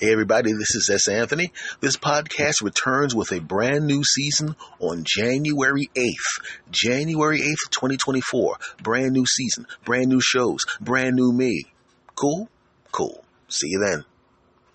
Hey everybody, this is S. Anthony. This podcast returns with a brand new season on January 8th. January 8th, 2024. Brand new season, brand new shows, brand new me. Cool? Cool. See you then.